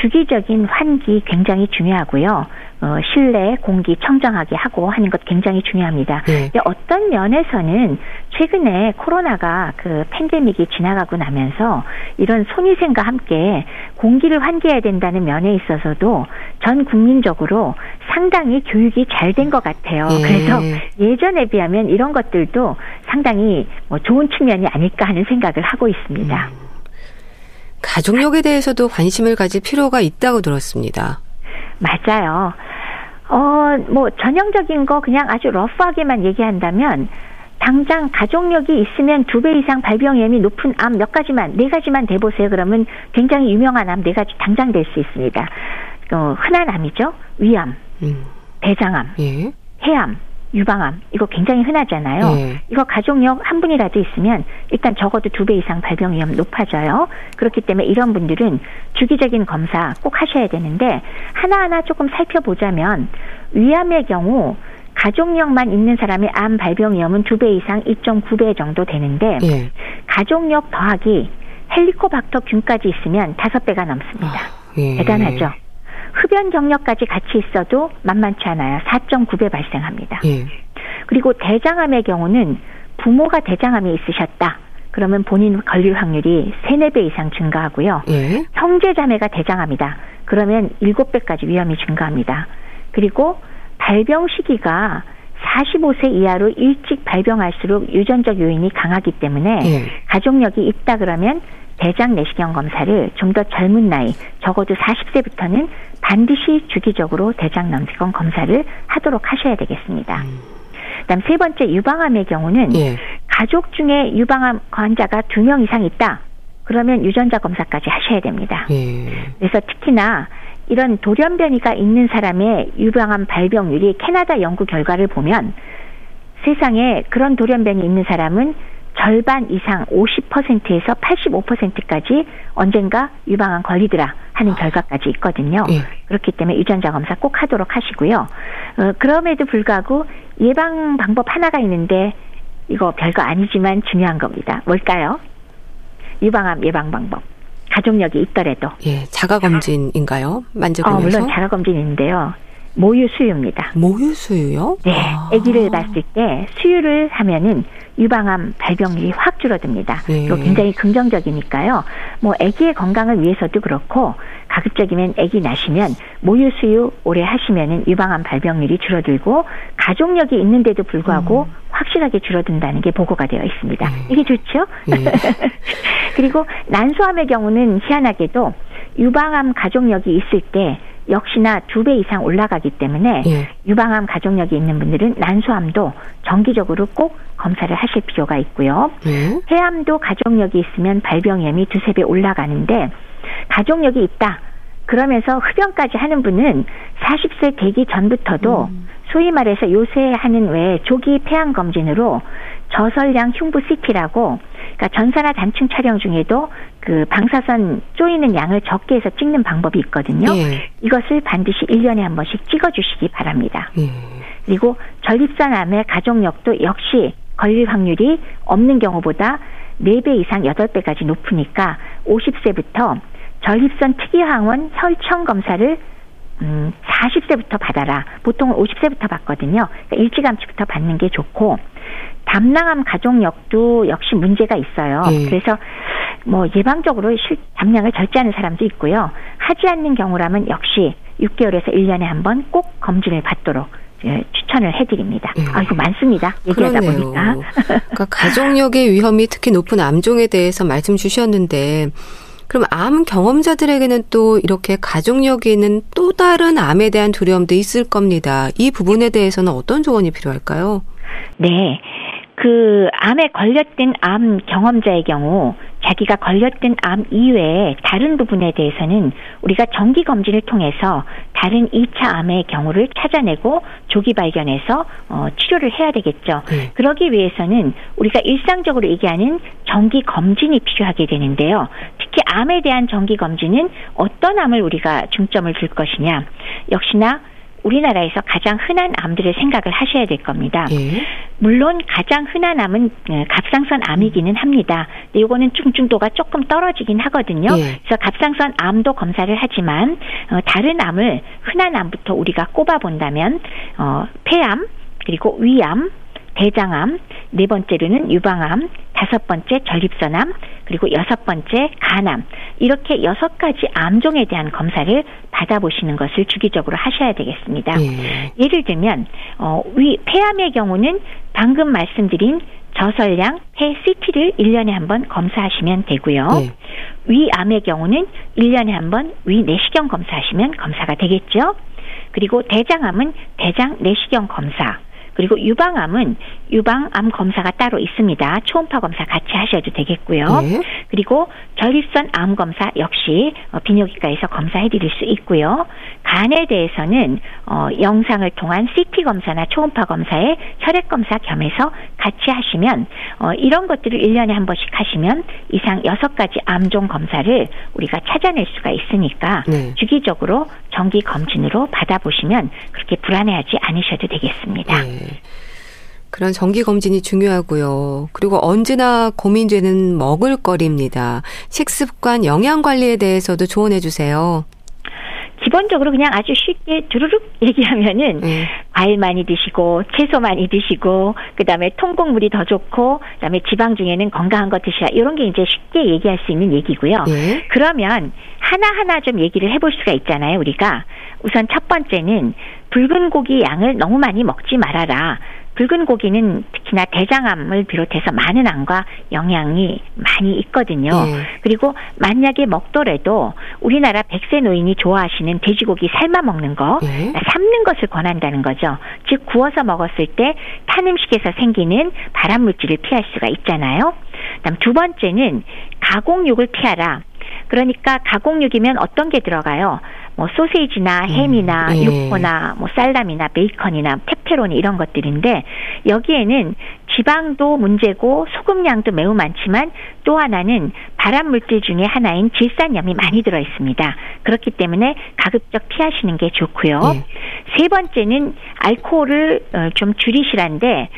주기적인 환기 굉장히 중요하고요. 어, 실내 공기 청정하게 하고 하는 것 굉장히 중요합니다. 네. 어떤 면에서는 최근에 코로나가 그 팬데믹이 지나가고 나면서 이런 손위생과 함께 공기를 환기해야 된다는 면에 있어서도 전 국민적으로 상당히 교육이 잘 된 것 같아요. 네. 그래서 예전에 비하면 이런 것들도 상당히 뭐 좋은 측면이 아닐까 하는 생각을 하고 있습니다. 음. 가족력에 대해서도 관심을 가질 필요가 있다고 들었습니다. 맞아요. 어, 뭐, 전형적인 거 그냥 아주 러프하게만 얘기한다면, 당장 가족력이 있으면 두 배 이상 발병위험이 높은 암 몇 가지만, 네 가지만 대보세요. 그러면 굉장히 유명한 암 네 가지 당장 될 수 있습니다. 어, 흔한 암이죠. 위암, 음. 대장암, 예. 해암, 유방암 이거 굉장히 흔하잖아요. 네. 이거 가족력 한 분이라도 있으면 일단 적어도 두 배 이상 발병 위험 높아져요. 그렇기 때문에 이런 분들은 주기적인 검사 꼭 하셔야 되는데 하나하나 조금 살펴보자면 위암의 경우 가족력만 있는 사람의 암 발병 위험은 두 배 이상 2.9배 정도 되는데 네. 가족력 더하기 헬리코박터 균까지 있으면 다섯 배가 넘습니다. 아, 예. 대단하죠. 흡연 경력까지 같이 있어도 만만치 않아요. 4.9배 발생합니다. 예. 그리고 대장암의 경우는 부모가 대장암이 있으셨다. 그러면 본인 걸릴 확률이 3, 4배 이상 증가하고요. 예. 형제 자매가 대장암이다. 그러면 7배까지 위험이 증가합니다. 그리고 발병 시기가 45세 이하로 일찍 발병할수록 유전적 요인이 강하기 때문에 예. 가족력이 있다 그러면 대장 내시경 검사를 좀 더 젊은 나이, 적어도 40세부터는 반드시 주기적으로 대장 내시경 검사를 하도록 하셔야 되겠습니다. 음. 그다음 세 번째 유방암의 경우는 예. 가족 중에 유방암 환자가 두 명 이상 있다. 그러면 유전자 검사까지 하셔야 됩니다. 예. 그래서 특히나 이런 돌연변이가 있는 사람의 유방암 발병률이 캐나다 연구 결과를 보면 세상에 그런 돌연변이 있는 사람은 절반 이상 50%에서 85%까지 언젠가 유방암 걸리더라 하는 결과까지 있거든요. 예. 그렇기 때문에 유전자 검사 꼭 하도록 하시고요. 어, 그럼에도 불구하고 예방 방법 하나가 있는데 이거 별거 아니지만 중요한 겁니다. 뭘까요? 유방암 예방 방법. 가족력이 있더라도. 예, 자가 검진인가요? 만져보면서. 어, 물론 자가 검진인데요. 모유 수유입니다. 모유 수유요? 네. 아. 아기를 봤을 때 수유를 하면은 유방암 발병률이 확 줄어듭니다. 네. 또 굉장히 긍정적이니까요. 뭐 아기의 건강을 위해서도 그렇고 가급적이면 아기 낳으시면 모유 수유 오래 하시면은 유방암 발병률이 줄어들고 가족력이 있는데도 불구하고 음. 확실하게 줄어든다는 게 보고가 되어 있습니다. 네. 이게 좋죠? 네. 그리고 난소암의 경우는 희한하게도 유방암 가족력이 있을 때 역시나 두 배 이상 올라가기 때문에 예. 유방암 가족력이 있는 분들은 난소암도 정기적으로 꼭 검사를 하실 필요가 있고요. 예. 폐암도 가족력이 있으면 발병염이 두세 배 올라가는데 가족력이 있다. 그러면서 흡연까지 하는 분은 40세 되기 전부터도 음. 소위 말해서 요새 하는 외 조기 폐암 검진으로 저설량 흉부 CT라고 그러니까 전사나 단층 촬영 중에도 그 방사선 쪼이는 양을 적게 해서 찍는 방법이 있거든요. 예. 이것을 반드시 1년에 한 번씩 찍어 주시기 바랍니다. 예. 그리고 전립선 암의 가족력도 역시 걸릴 확률이 없는 경우보다 4배 이상 8배까지 높으니까 50세부터 전립선 특이항원 혈청 검사를 음, 40세부터 받아라. 보통은 50세부터 받거든요. 그러니까 일찌감치부터 받는 게 좋고 담낭암 가족력도 역시 문제가 있어요. 네. 그래서 뭐 예방적으로 실, 담량을 절제하는 사람도 있고요. 하지 않는 경우라면 역시 6개월에서 1년에 한 번 꼭 검진을 받도록 예, 추천을 해드립니다. 네. 아, 이거 많습니다. 얘기하다 그러네요. 보니까. 그러니까 가족력의 위험이 특히 높은 암종에 대해서 말씀 주셨는데, 그럼 암 경험자들에게는 또 이렇게 가족력이 있는 또 다른 암에 대한 두려움도 있을 겁니다. 이 부분에 대해서는 어떤 조언이 필요할까요? 네. 그 암에 걸렸던 암 경험자의 경우 자기가 걸렸던 암 이외에 다른 부분에 대해서는 우리가 정기 검진을 통해서 다른 2차 암의 경우를 찾아내고 조기 발견해서 어, 치료를 해야 되겠죠. 네. 그러기 위해서는 우리가 일상적으로 얘기하는 정기 검진이 필요하게 되는데요. 특히 암에 대한 정기 검진은 어떤 암을 우리가 중점을 둘 것이냐. 역시나 우리나라에서 가장 흔한 암들을 생각을 하셔야 될 겁니다. 예. 물론 가장 흔한 암은 어, 갑상선 암이기는 합니다. 근데 이거는 중증도가 조금 떨어지긴 하거든요. 예. 그래서 갑상선 암도 검사를 하지만 어, 다른 암을 흔한 암부터 우리가 꼽아 본다면 어, 폐암 그리고 위암 대장암, 네 번째로는 유방암, 다섯 번째 전립선암, 그리고 여섯 번째 간암. 이렇게 여섯 가지 암종에 대한 검사를 받아보시는 것을 주기적으로 하셔야 되겠습니다. 네. 예를 들면, 어, 위, 폐암의 경우는 방금 말씀드린 저설량 폐 CT를 1년에 한 번 검사하시면 되고요. 네. 위암의 경우는 1년에 한 번 위 내시경 검사하시면 검사가 되겠죠. 그리고 대장암은 대장 내시경 검사. 그리고 유방암은 유방암 검사가 따로 있습니다. 초음파 검사 같이 하셔도 되겠고요. 네. 그리고 전립선 암 검사 역시 어, 비뇨기과에서 검사해 드릴 수 있고요. 간에 대해서는 어, 영상을 통한 CT 검사나 초음파 검사에 혈액 검사 겸해서 같이 하시면 어, 이런 것들을 1년에 한 번씩 하시면 이상 6가지 암종 검사를 우리가 찾아낼 수가 있으니까 네. 주기적으로 정기 검진으로 받아보시면 그렇게 불안해하지 않으셔도 되겠습니다. 네. 그런 정기 검진이 중요하고요. 그리고 언제나 고민되는 먹을거리입니다. 식습관, 영양 관리에 대해서도 조언해 주세요. 기본적으로 그냥 아주 쉽게 두루룩 얘기하면은 네. 과일 많이 드시고 채소 많이 드시고 그다음에 통곡물이 더 좋고 그다음에 지방 중에는 건강한 거 드시라 이런 게 이제 쉽게 얘기할 수 있는 얘기고요. 네. 그러면 하나하나 좀 얘기를 해볼 수가 있잖아요, 우리가. 우선 첫 번째는 붉은 고기 양을 너무 많이 먹지 말아라. 붉은 고기는 특히나 대장암을 비롯해서 많은 암과 영향이 많이 있거든요. 네. 그리고 만약에 먹더라도 우리나라 백세 노인이 좋아하시는 돼지고기 삶아 먹는 거, 네. 삶는 것을 권한다는 거죠. 즉 구워서 먹었을 때 탄 음식에서 생기는 발암 물질을 피할 수가 있잖아요. 그다음 두 번째는 가공육을 피하라. 그러니까 가공육이면 어떤 게 들어가요? 뭐 소세지나 음, 햄이나 음, 예. 육포나 뭐 쌀람이나 베이컨이나 페페로니 이런 것들인데 여기에는 지방도 문제고 소금량도 매우 많지만 또 하나는 발암 물질 중에 하나인 질산염이 많이 들어 있습니다. 그렇기 때문에 가급적 피하시는 게 좋고요. 네. 세 번째는 알코올을 어, 좀 줄이시란데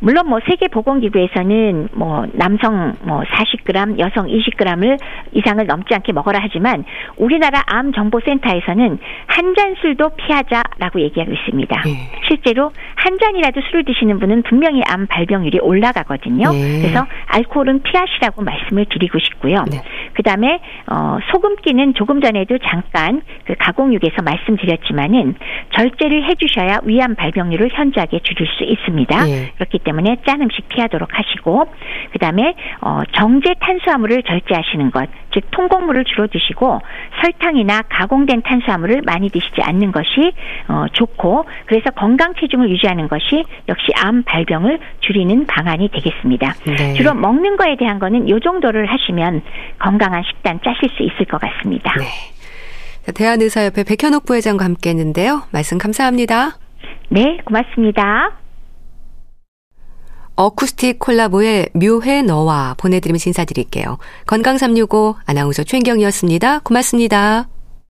물론 뭐 세계 보건 기구에서는 뭐 남성 뭐 40g, 여성 20g을 이상을 넘지 않게 먹어라 하지만 우리나라 암 정보 센터에서는 한 잔 술도 피하자라고 얘기하고 있습니다. 네. 실제로 한 잔이라도 술을 드시는 분은 분명히 암 발병 률이 올라가거든요. 네. 그래서 알코올은 피하시라고 말씀을 드리고 싶고요. 네. 그다음에 어 소금기는 조금 전에도 잠깐 그 가공육에서 말씀드렸지만은 절제를 해 주셔야 위암 발병률을 현저하게 줄일 수 있습니다. 네. 그렇기 때문에 짠 음식 피하도록 하시고 그다음에 어 정제 탄수화물을 절제하시는 것, 즉 통곡물을 주로 드시고 설탕이나 가공된 탄수화물을 많이 드시지 않는 것이 어 좋고 그래서 건강 체중을 유지하는 것이 역시 암 발병을 줄이 는 방안이 되겠습니다. 네. 주로 먹는 거에 대한 거는 요 정도를 하시면 건강한 식단 짜실 수 있을 것 같습니다. 네. 대한의사협회 백현옥 부회장과 함께 했는데요. 말씀 감사합니다. 네, 고맙습니다. 어쿠스틱 콜라보의 묘해 너와 보내드리면서 인사드릴게요. 건강365 아나운서 최인경이었습니다. 고맙습니다.